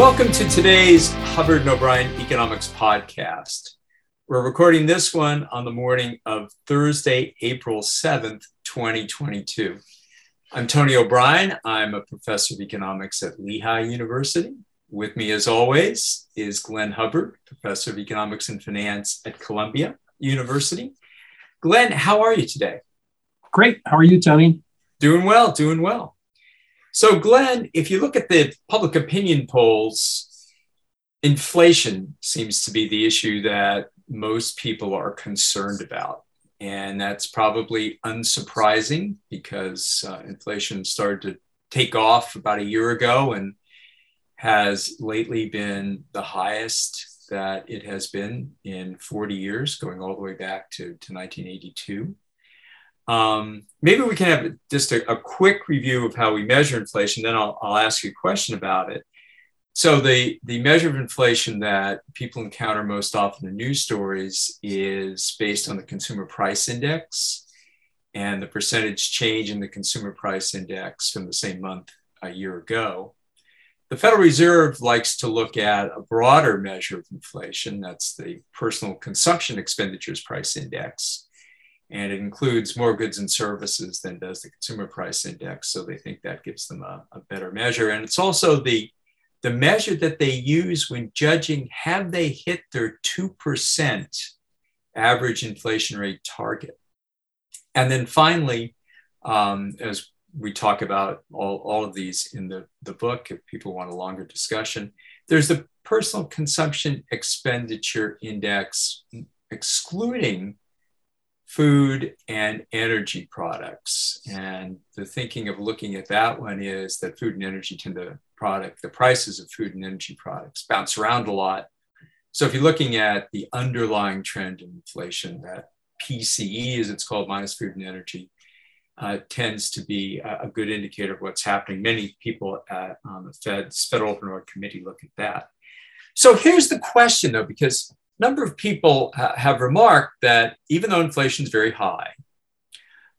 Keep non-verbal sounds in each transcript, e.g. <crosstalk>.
Welcome to today's Hubbard and O'Brien Economics Podcast. We're recording this one on the morning of Thursday, April 7th, 2022. I'm Tony O'Brien. I'm a professor of economics at Lehigh University. With me, as always, is Glenn Hubbard, professor of economics and finance at Columbia University. Glenn, how are you today? Great. How are you, Tony? Doing well, doing well. So, Glenn, if you look at the public opinion polls, inflation seems to be the issue that most people are concerned about. And that's probably unsurprising because uh, inflation started to take off about a year ago and has lately been the highest that it has been in 40 years, going all the way back to, to 1982. Um, maybe we can have just a, a, quick review of how we measure inflation, then I'll, I'll ask you a question about it. So the, the measure of inflation that people encounter most often in news stories is based on the consumer price index and the percentage change in the consumer price index from the same month a year ago. The Federal Reserve likes to look at a broader measure of inflation, that's the personal consumption expenditures price index and it includes more goods and services than does the consumer price index. So they think that gives them a, a, better measure. And it's also the, the measure that they use when judging have they hit their 2% average inflation rate target. And then finally, um, as we talk about all, all of these in the, the book, if people want a longer discussion, there's the personal consumption expenditure index, excluding food and energy products. And the thinking of looking at that one is that food and energy tend to product, the prices of food and energy products bounce around a lot. So if you're looking at the underlying trend in inflation, that PCE, as it's called, minus food and energy, uh, tends to be a, a, good indicator of what's happening. Many people at um, the Fed's Federal Open Market Committee look at that. So here's the question, though, because number of people ha- have remarked that even though inflation is very high,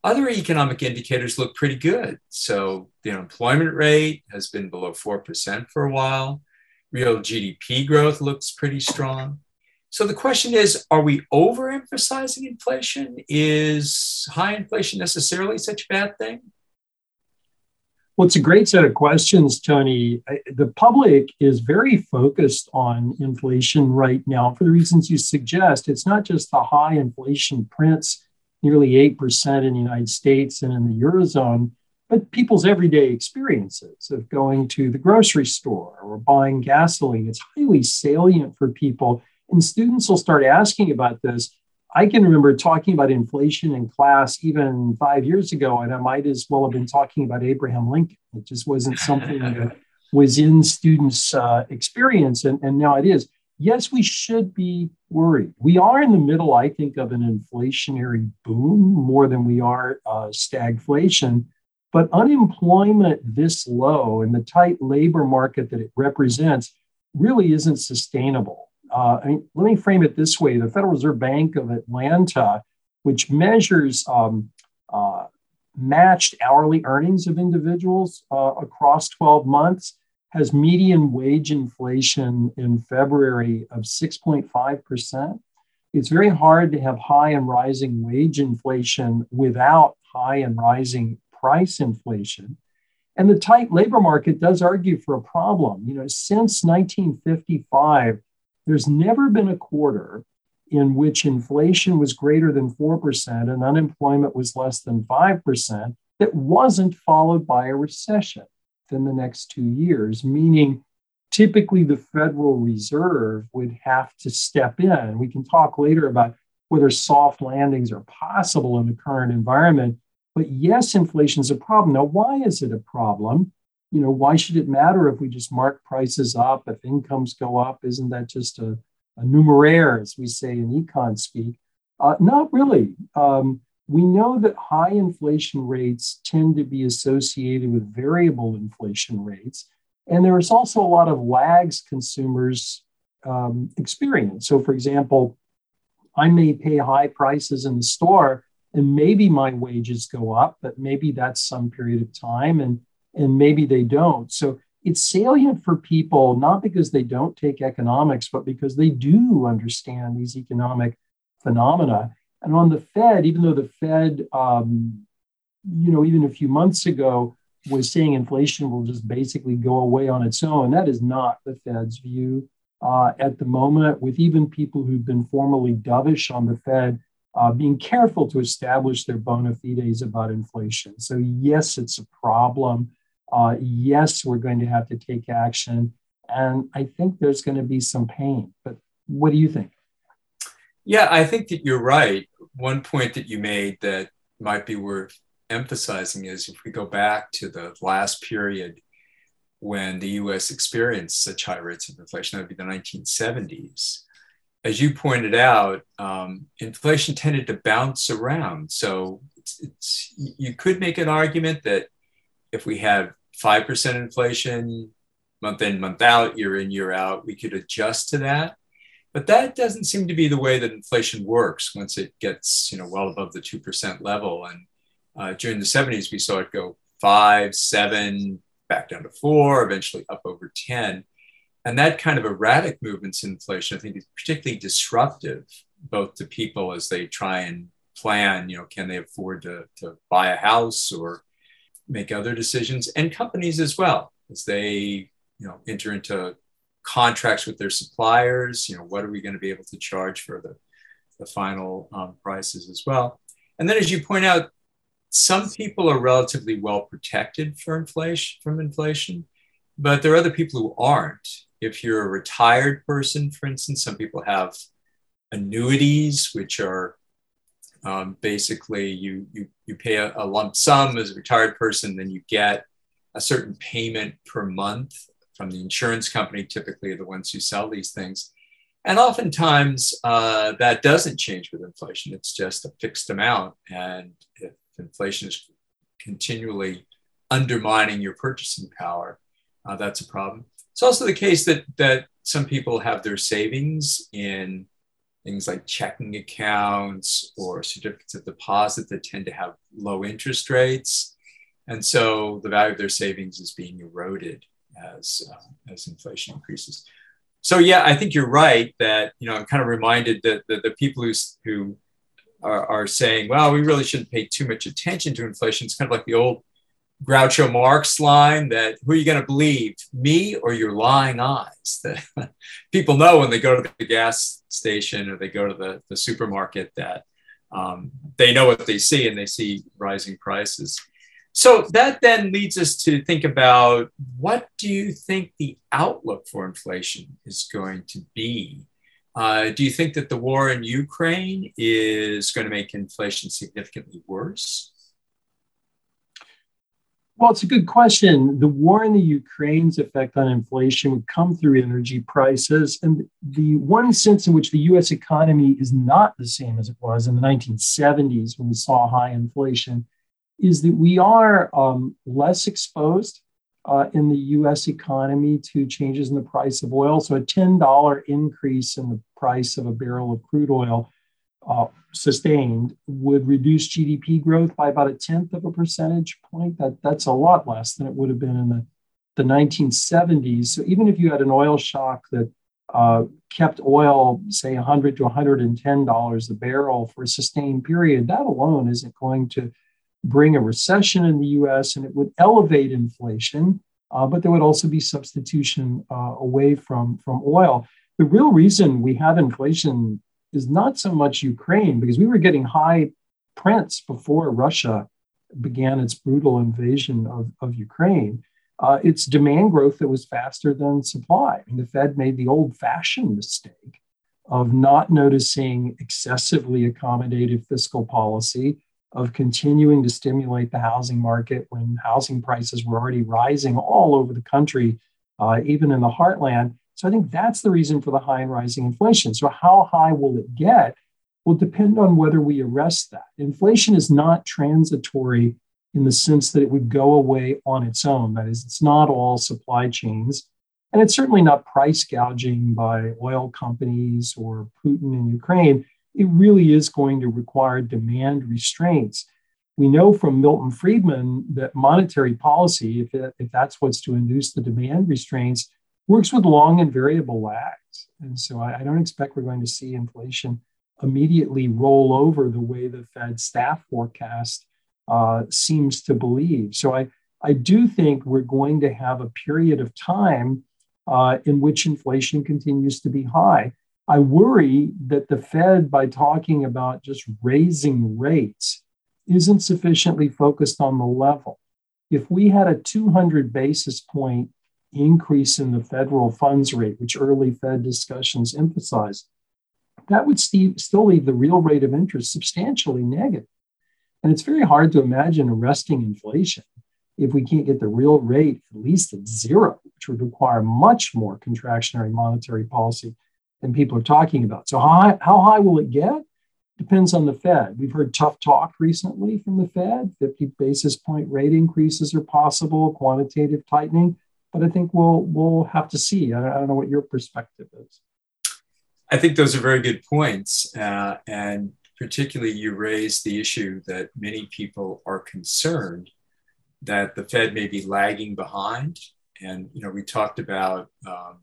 other economic indicators look pretty good. So the unemployment rate has been below 4% for a while. Real GDP growth looks pretty strong. So the question is are we overemphasizing inflation? Is high inflation necessarily such a bad thing? Well, it's a great set of questions, Tony. The public is very focused on inflation right now for the reasons you suggest. It's not just the high inflation prints, nearly 8% in the United States and in the Eurozone, but people's everyday experiences of going to the grocery store or buying gasoline. It's highly salient for people. And students will start asking about this I can remember talking about inflation in class even five years ago, and I might as well have been talking about Abraham Lincoln. It just wasn't something <laughs> that was in students' uh, experience, and, and now it is. Yes, we should be worried. We are in the middle, I think, of an inflationary boom more than we are uh, stagflation. But unemployment this low and the tight labor market that it represents really isn't sustainable. Uh, I mean, let me frame it this way: the Federal Reserve Bank of Atlanta, which measures um, uh, matched hourly earnings of individuals uh, across 12 months, has median wage inflation in February of 6.5 percent. It's very hard to have high and rising wage inflation without high and rising price inflation. And the tight labor market does argue for a problem. You know, since 1955, there's never been a quarter in which inflation was greater than 4% and unemployment was less than 5% that wasn't followed by a recession within the next two years, meaning typically the Federal Reserve would have to step in. We can talk later about whether soft landings are possible in the current environment. But yes, inflation is a problem. Now, why is it a problem? You know, why should it matter if we just mark prices up, if incomes go up? Isn't that just a, a numeraire, as we say in econ speak? Uh, not really. Um, we know that high inflation rates tend to be associated with variable inflation rates. And there is also a lot of lags consumers um, experience. So, for example, I may pay high prices in the store and maybe my wages go up, but maybe that's some period of time. And and maybe they don't. So it's salient for people not because they don't take economics, but because they do understand these economic phenomena. And on the Fed, even though the Fed, um, you know, even a few months ago was saying inflation will just basically go away on its own, that is not the Fed's view uh, at the moment. With even people who've been formally dovish on the Fed uh, being careful to establish their bona fides about inflation. So yes, it's a problem. Uh, yes, we're going to have to take action. And I think there's going to be some pain. But what do you think? Yeah, I think that you're right. One point that you made that might be worth emphasizing is if we go back to the last period when the US experienced such high rates of inflation, that would be the 1970s. As you pointed out, um, inflation tended to bounce around. So it's, it's, you could make an argument that if we have 5% inflation month in, month out, year in, year out, we could adjust to that. But that doesn't seem to be the way that inflation works once it gets, you know, well above the 2% level. And uh, during the 70s, we saw it go five, seven, back down to four, eventually up over 10. And that kind of erratic movements in inflation, I think, is particularly disruptive, both to people as they try and plan, you know, can they afford to, to buy a house or make other decisions and companies as well as they you know enter into contracts with their suppliers you know what are we going to be able to charge for the, the final um, prices as well. And then as you point out some people are relatively well protected for inflation from inflation but there are other people who aren't. If you're a retired person for instance some people have annuities which are um, basically, you, you, you pay a, a lump sum as a retired person, then you get a certain payment per month from the insurance company, typically the ones who sell these things. And oftentimes uh, that doesn't change with inflation. It's just a fixed amount. And if inflation is continually undermining your purchasing power, uh, that's a problem. It's also the case that, that some people have their savings in things like checking accounts or certificates of deposit that tend to have low interest rates. And so the value of their savings is being eroded as, uh, as inflation increases. So yeah, I think you're right that, you know, I'm kind of reminded that the, people who, who are, are saying, well, we really shouldn't pay too much attention to inflation. It's kind of like the old Groucho Marx line that who are you going to believe, me or your lying eyes? <laughs> That people know when they go to the gas station or they go to the, the supermarket that um, they know what they see and they see rising prices. So that then leads us to think about what do you think the outlook for inflation is going to be? Uh, do you think that the war in Ukraine is going to make inflation significantly worse? Well, it's a good question. The war in the Ukraine's effect on inflation would come through energy prices. And the one sense in which the US economy is not the same as it was in the 1970s when we saw high inflation is that we are um, less exposed uh, in the US economy to changes in the price of oil. So a $10 increase in the price of a barrel of crude oil uh, sustained would reduce GDP growth by about a tenth of a percentage point. That, that's a lot less than it would have been in the, the 1970s. So even if you had an oil shock that uh, kept oil, say, 100 to 110 dollars a barrel for a sustained period, that alone isn't going to bring a recession in the U.S. and it would elevate inflation. Uh, but there would also be substitution uh, away from from oil. The real reason we have inflation is not so much Ukraine, because we were getting high prints before Russia began its brutal invasion of, of Ukraine. Uh, it's demand growth that was faster than supply. And the Fed made the old fashioned mistake of not noticing excessively accommodative fiscal policy, of continuing to stimulate the housing market when housing prices were already rising all over the country, uh, even in the heartland. So I think that's the reason for the high and rising inflation. So how high will it get will depend on whether we arrest that. Inflation is not transitory in the sense that it would go away on its own. That is, it's not all supply chains. And it's certainly not price gouging by oil companies or Putin in Ukraine. It really is going to require demand restraints. we know from Milton Friedman that monetary policy, if, it, if that's what's to induce the demand restraints, works with long and variable lags. And so I, I don't expect we're going to see inflation immediately roll over the way the Fed staff forecast uh, seems to believe. So I, I do think we're going to have a period of time uh, in which inflation continues to be high. I worry that the Fed, by talking about just raising rates, isn't sufficiently focused on the level. If we had a 200 basis point increase in the federal funds rate, which early Fed discussions emphasized, that would still leave the real rate of interest substantially negative. And it's very hard to imagine arresting inflation if we can't get the real rate at least at zero, which would require much more contractionary monetary policy than people are talking about. So, how how high will it get? Depends on the Fed. We've heard tough talk recently from the Fed. 50 basis point rate increases are possible, quantitative tightening. But I think we'll we'll have to see. I don't know what your perspective is. I think those are very good points, uh, and particularly you raise the issue that many people are concerned that the Fed may be lagging behind. And you know, we talked about um,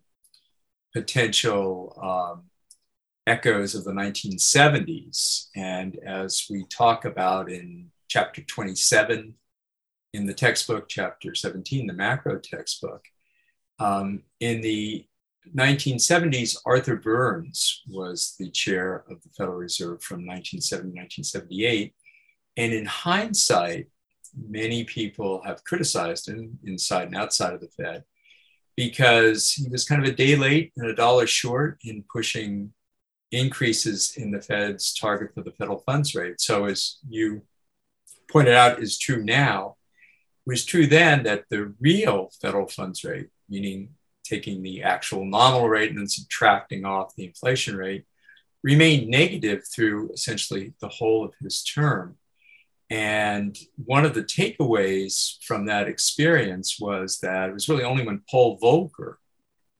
potential um, echoes of the 1970s, and as we talk about in chapter 27 in the textbook, chapter 17, the macro textbook, um, in the 1970s, Arthur Burns was the chair of the Federal Reserve from 1970 1978. And in hindsight, many people have criticized him inside and outside of the Fed because he was kind of a day late and a dollar short in pushing increases in the Fed's target for the federal funds rate. So, as you pointed out, is true now, was true then that the real federal funds rate, meaning taking the actual nominal rate and then subtracting off the inflation rate, remained negative through essentially the whole of his term. And one of the takeaways from that experience was that it was really only when Paul Volcker,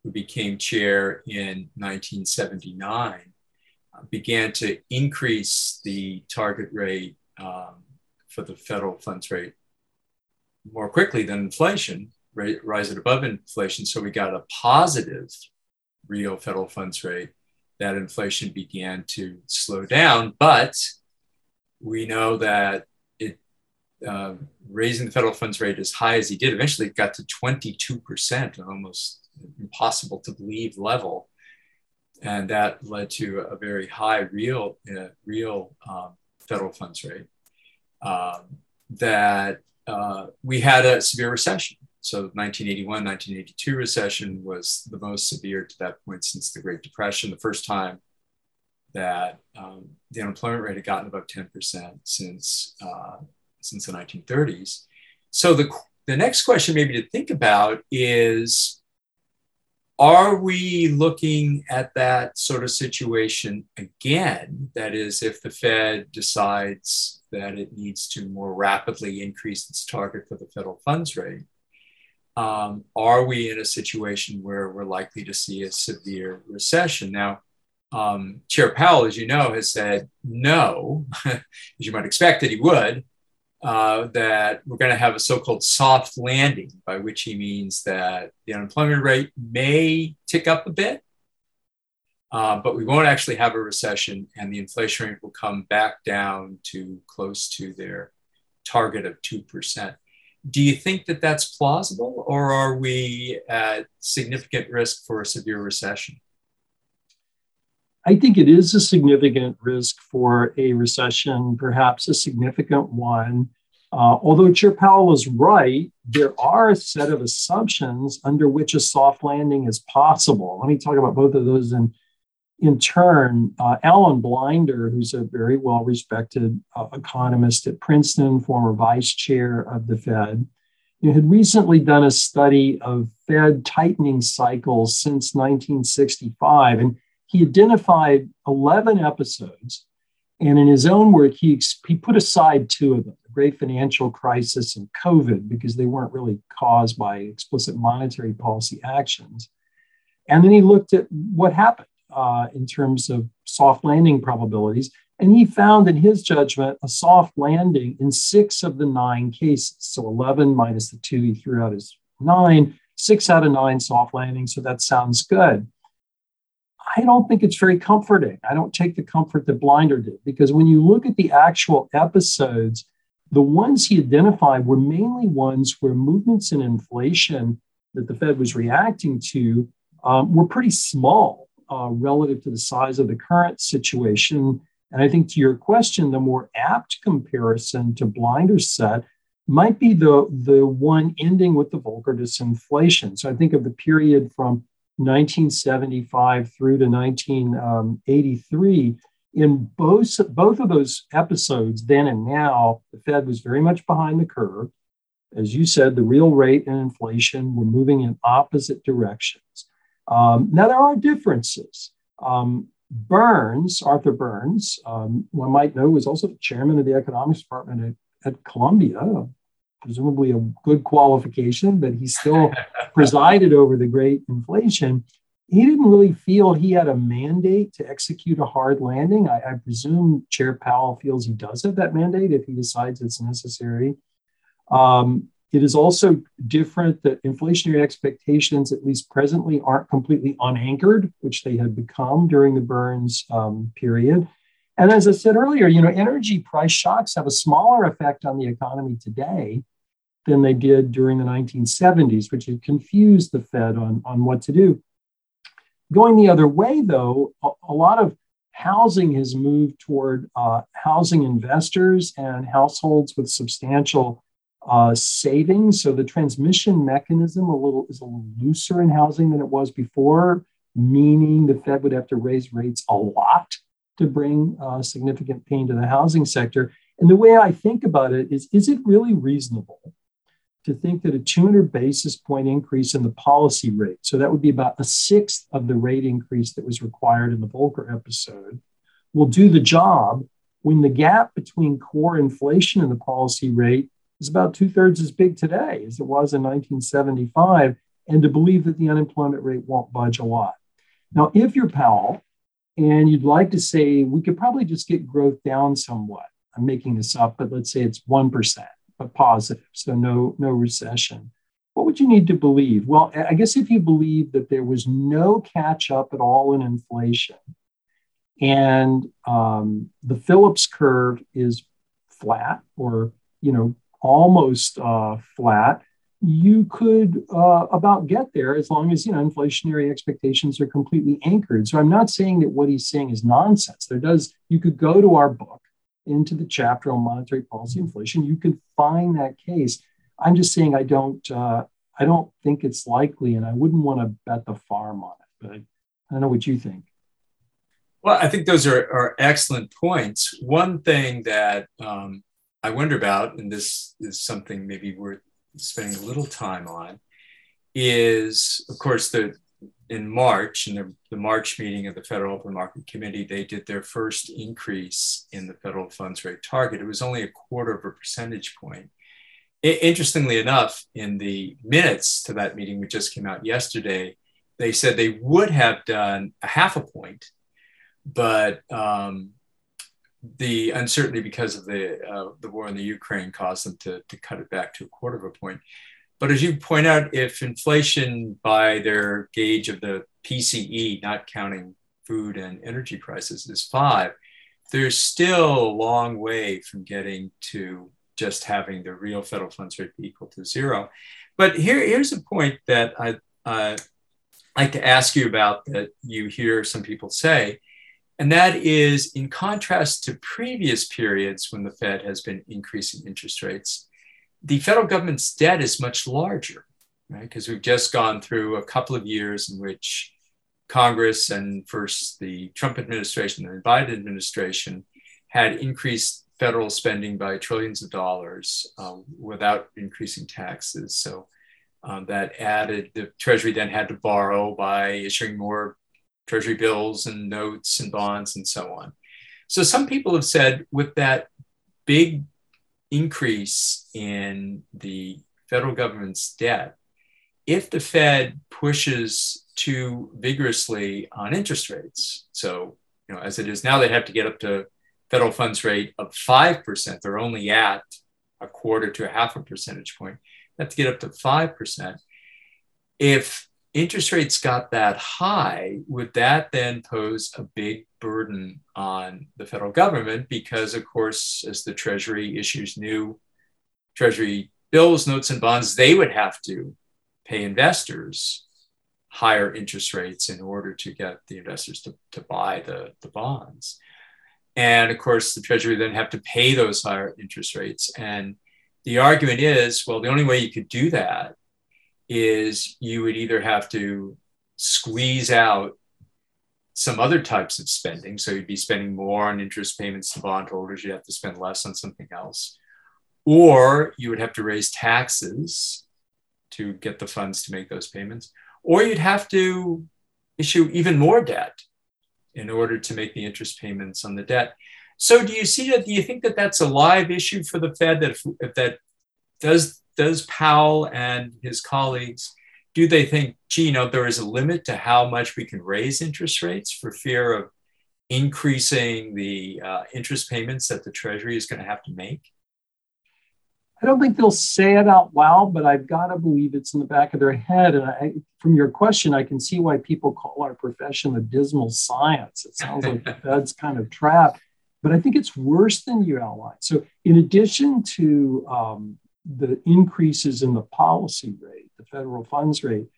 who became chair in 1979, uh, began to increase the target rate um, for the federal funds rate more quickly than inflation, rise it above inflation. So we got a positive real federal funds rate. That inflation began to slow down, but we know that it uh, raising the federal funds rate as high as he did eventually got to 22%, almost impossible to believe level, and that led to a very high real uh, real um, federal funds rate. Um, that uh, we had a severe recession so 1981, 1982 recession was the most severe to that point since the Great Depression, the first time that um, the unemployment rate had gotten above 10% since, uh, since the 1930s. So the, the next question maybe to think about is, are we looking at that sort of situation again? That is, if the Fed decides that it needs to more rapidly increase its target for the federal funds rate, um, are we in a situation where we're likely to see a severe recession? Now, um, Chair Powell, as you know, has said no, <laughs> as you might expect that he would, uh, that we're going to have a so called soft landing, by which he means that the unemployment rate may tick up a bit, uh, but we won't actually have a recession, and the inflation rate will come back down to close to their target of 2%. Do you think that that's plausible, or are we at significant risk for a severe recession? I think it is a significant risk for a recession, perhaps a significant one. Uh, although Chair Powell is right, there are a set of assumptions under which a soft landing is possible. Let me talk about both of those in in turn, uh, Alan Blinder, who's a very well respected uh, economist at Princeton, former vice chair of the Fed, you know, had recently done a study of Fed tightening cycles since 1965. And he identified 11 episodes. And in his own work, he, he put aside two of them the great financial crisis and COVID, because they weren't really caused by explicit monetary policy actions. And then he looked at what happened uh, in terms of soft landing probabilities. And he found, in his judgment, a soft landing in six of the nine cases. So 11 minus the two he threw out is nine, six out of nine soft landing. So that sounds good. I don't think it's very comforting. I don't take the comfort that Blinder did because when you look at the actual episodes, the ones he identified were mainly ones where movements in inflation that the Fed was reacting to um, were pretty small uh, relative to the size of the current situation. And I think to your question, the more apt comparison to Blinder's set might be the, the one ending with the Volcker disinflation. So I think of the period from 1975 through to 1983. In both, both of those episodes, then and now, the Fed was very much behind the curve. As you said, the real rate and inflation were moving in opposite directions. Um, now, there are differences. Um, Burns, Arthur Burns, um, one might know, was also the chairman of the economics department at, at Columbia, presumably a good qualification, but he still <laughs> presided over the great inflation. He didn't really feel he had a mandate to execute a hard landing. I, I presume Chair Powell feels he does have that mandate if he decides it's necessary. Um, it is also different that inflationary expectations, at least presently, aren't completely unanchored, which they had become during the Burns um, period. And as I said earlier, you know, energy price shocks have a smaller effect on the economy today than they did during the 1970s, which had confused the Fed on, on what to do. Going the other way, though, a, a lot of housing has moved toward uh, housing investors and households with substantial uh, savings. So the transmission mechanism a little is a little looser in housing than it was before, meaning the Fed would have to raise rates a lot to bring uh, significant pain to the housing sector. And the way I think about it is, is it really reasonable to think that a 200 basis point increase in the policy rate, so that would be about a sixth of the rate increase that was required in the Volcker episode, will do the job when the gap between core inflation and the policy rate is about two thirds as big today as it was in 1975, and to believe that the unemployment rate won't budge a lot. Now, if you're Powell and you'd like to say we could probably just get growth down somewhat, I'm making this up, but let's say it's 1%, but positive, so no, no recession. What would you need to believe? Well, I guess if you believe that there was no catch up at all in inflation and um, the Phillips curve is flat or you know almost uh, flat, you could uh, about get there as long as you know inflationary expectations are completely anchored. So I'm not saying that what he's saying is nonsense. There does you could go to our book into the chapter on monetary policy inflation. You can find that case. I'm just saying I don't uh, I don't think it's likely, and I wouldn't want to bet the farm on it. But I don't know what you think. Well, I think those are, are excellent points. One thing that um, I wonder about, and this is something maybe worth spending a little time on, is of course the in March, in the, the, March meeting of the Federal Open Market Committee, they did their first increase in the federal funds rate target. It was only a quarter of a percentage point. interestingly enough, in the minutes to that meeting, which just came out yesterday, they said they would have done a half a point, but um, the uncertainty because of the uh, the war in the Ukraine caused them to, to cut it back to a quarter of a point. But as you point out, if inflation by their gauge of the PCE, not counting food and energy prices, is five, there's still a long way from getting to just having the real federal funds rate be equal to zero. But here, here's a point that I uh, like to ask you about that you hear some people say and that is in contrast to previous periods when the Fed has been increasing interest rates, the federal government's debt is much larger, right? Because we've just gone through a couple of years in which Congress and first the Trump administration and the Biden administration had increased federal spending by trillions of dollars uh, without increasing taxes. So um, that added, the Treasury then had to borrow by issuing more treasury bills and notes and bonds and so on. So some people have said with that big increase in the federal government's debt, if the Fed pushes too vigorously on interest rates, so you know, as it is now, they have to get up to federal funds rate of 5%, they're only at a quarter to a half a percentage point, they have to get up to 5%. If interest rates got that high, would that then pose a big burden on the federal government? Because, of course, as the Treasury issues new Treasury bills, notes, and bonds, they would have to pay investors higher interest rates in order to get the investors to, to buy the, the bonds. And of course, the Treasury then have to pay those higher interest rates. And the argument is well, the only way you could do that is you would either have to squeeze out some other types of spending. So you'd be spending more on interest payments to bondholders, you'd have to spend less on something else. Or you would have to raise taxes to get the funds to make those payments. Or you'd have to issue even more debt in order to make the interest payments on the debt. So do you see that? Do you think that that's a live issue for the Fed? That if, if that does does Powell and his colleagues do they think, gee, you know, there is a limit to how much we can raise interest rates for fear of increasing the uh, interest payments that the Treasury is going to have to make? I don't think they'll say it out loud, but I've got to believe it's in the back of their head. And I, from your question, I can see why people call our profession the dismal science. It sounds like the <laughs> Fed's kind of trapped, but I think it's worse than you outlined. So, in addition to um, the increases in the policy rate, the federal funds rate,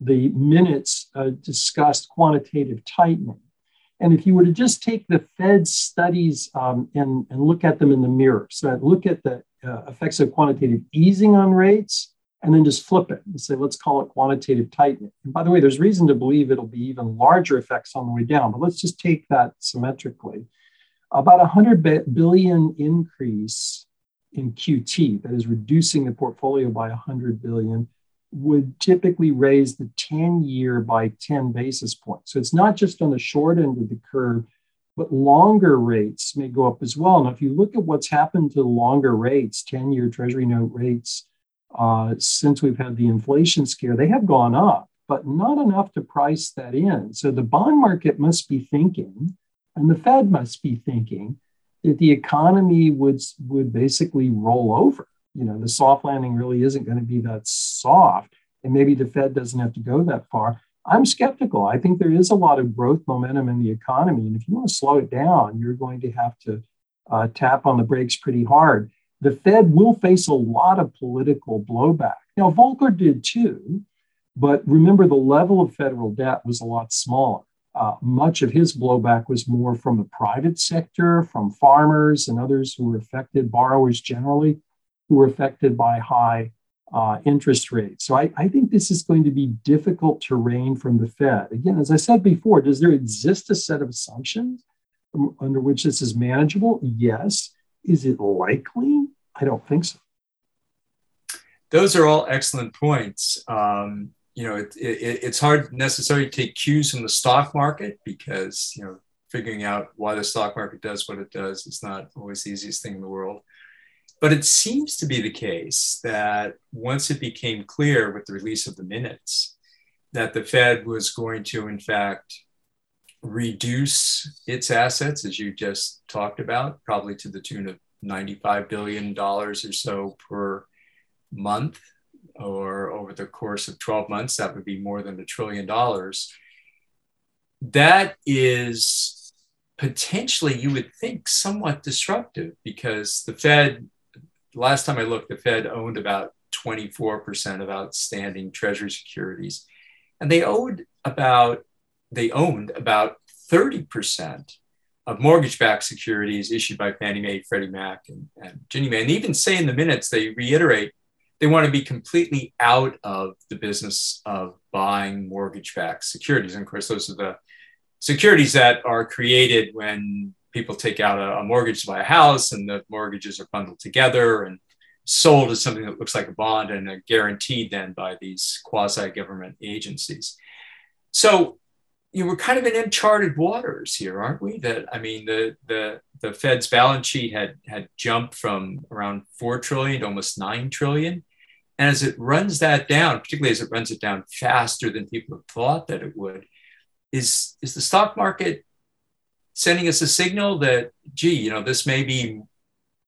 the minutes uh, discussed quantitative tightening. And if you were to just take the Fed studies um, and, and look at them in the mirror, so look at the uh, effects of quantitative easing on rates, and then just flip it and say, let's call it quantitative tightening. And by the way, there's reason to believe it'll be even larger effects on the way down, but let's just take that symmetrically. About a 100 billion increase in QT, that is reducing the portfolio by 100 billion, would typically raise the 10 year by 10 basis points. So it's not just on the short end of the curve, but longer rates may go up as well. Now, if you look at what's happened to longer rates, 10 year Treasury note rates, uh, since we've had the inflation scare, they have gone up, but not enough to price that in. So the bond market must be thinking, and the Fed must be thinking that the economy would, would basically roll over. You know, the soft landing really isn't going to be that soft. And maybe the Fed doesn't have to go that far. I'm skeptical. I think there is a lot of growth momentum in the economy. And if you want to slow it down, you're going to have to uh, tap on the brakes pretty hard. The Fed will face a lot of political blowback. Now, Volcker did too, but remember the level of federal debt was a lot smaller. Uh, much of his blowback was more from the private sector, from farmers and others who were affected, borrowers generally, who were affected by high uh, interest rates. So I, I, think this is going to be difficult terrain from the Fed. Again, as I said before, does there exist a set of assumptions under which this is manageable? Yes. Is it likely? I don't think so. Those are all excellent points. Um, you know, it, it, it's hard necessarily to take cues from the stock market because, you know, figuring out why the stock market does what it does is not always the easiest thing in the world. But it seems to be the case that once it became clear with the release of the minutes that the Fed was going to, in fact, reduce its assets, as you just talked about, probably to the tune of $95 billion or so per month or over the course of 12 months, that would be more than a trillion dollars. That is potentially, you would think, somewhat disruptive because the Fed, last time I looked, the Fed owned about 24% of outstanding Treasury securities. And they owed about, they owned about 30% of mortgage-backed securities issued by Fannie Mae, Freddie Mac, and, and Ginnie Mae. And even say in the minutes, they reiterate they want to be completely out of the business of buying mortgage-backed securities. And of course, those are the securities that are created when people take out a, a, mortgage to buy a house and the mortgages are bundled together and sold as something that looks like a bond and are guaranteed then by these quasi-government agencies. So you we're kind of in uncharted waters here, aren't we? That I mean, the the the Fed's balance sheet had had jumped from around four trillion to almost nine trillion, and as it runs that down, particularly as it runs it down faster than people have thought that it would, is, is the stock market sending us a signal that, gee, you know, this may be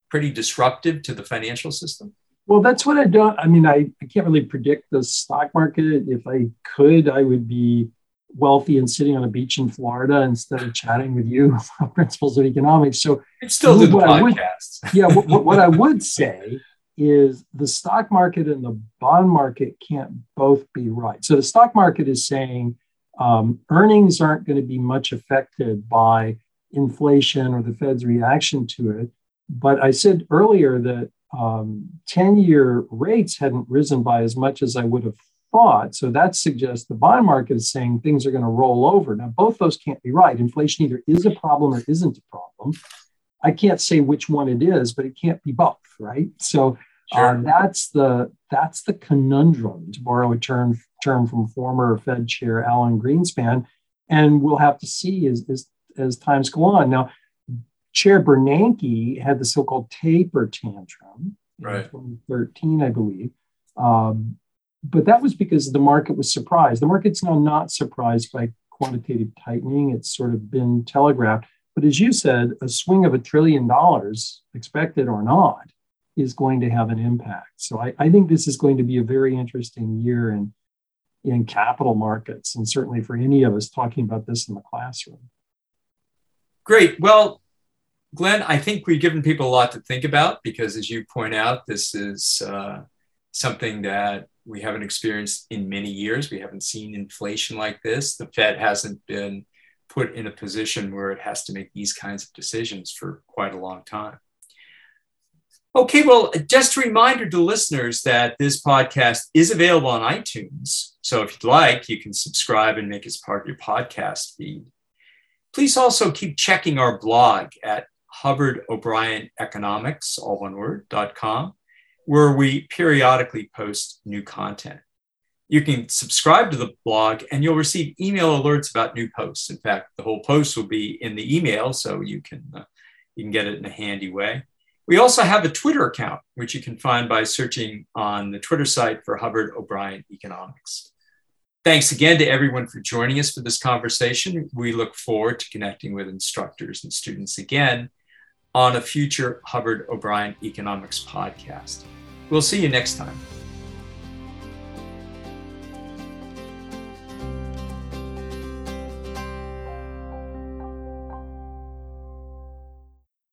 pretty disruptive to the financial system? Well, that's what I don't. I mean, I, I can't really predict the stock market. If I could, I would be wealthy and sitting on a beach in Florida instead of chatting with you <laughs> about principles of economics. So, it's still do the podcast. Would, yeah, what, what I <laughs> would say is the stock market and the bond market can't both be right. So the stock market is saying um, earnings aren't going to be much affected by inflation or the Fed's reaction to it. But I said earlier that 10 um, year rates hadn't risen by as much as I would have thought. So that suggests the bond market is saying things are going to roll over. Now, both those can't be right. Inflation either is a problem or isn't a problem. I can't say which one it is, but it can't be both, right? So sure. uh, that's the that's the conundrum, to borrow a term term from former Fed Chair Alan Greenspan, and we'll have to see as as, as times go on. Now, Chair Bernanke had the so-called taper tantrum right. in 2013, I believe. Um, but that was because the market was surprised. The market's now not surprised by quantitative tightening. It's sort of been telegraphed. But as you said, a swing of a trillion dollars, expected or not, is going to have an impact. So I, I think this is going to be a very interesting year in, in capital markets, and certainly for any of us talking about this in the classroom. Great. Well, Glenn, I think we've given people a lot to think about because, as you point out, this is uh, something that we haven't experienced in many years. We haven't seen inflation like this. The Fed hasn't been put in a position where it has to make these kinds of decisions for quite a long time. Okay, well, just a reminder to listeners that this podcast is available on iTunes. So if you'd like, you can subscribe and make us part of your podcast feed. Please also keep checking our blog at Hubbard O'Brien Economics, all one word, dot com, where we periodically post new content. You can subscribe to the blog and you'll receive email alerts about new posts. In fact, the whole post will be in the email, so you can, uh, you can get it in a handy way. We also have a Twitter account, which you can find by searching on the Twitter site for Hubbard O'Brien Economics. Thanks again to everyone for joining us for this conversation. We look forward to connecting with instructors and students again on a future Hubbard O'Brien Economics podcast. We'll see you next time.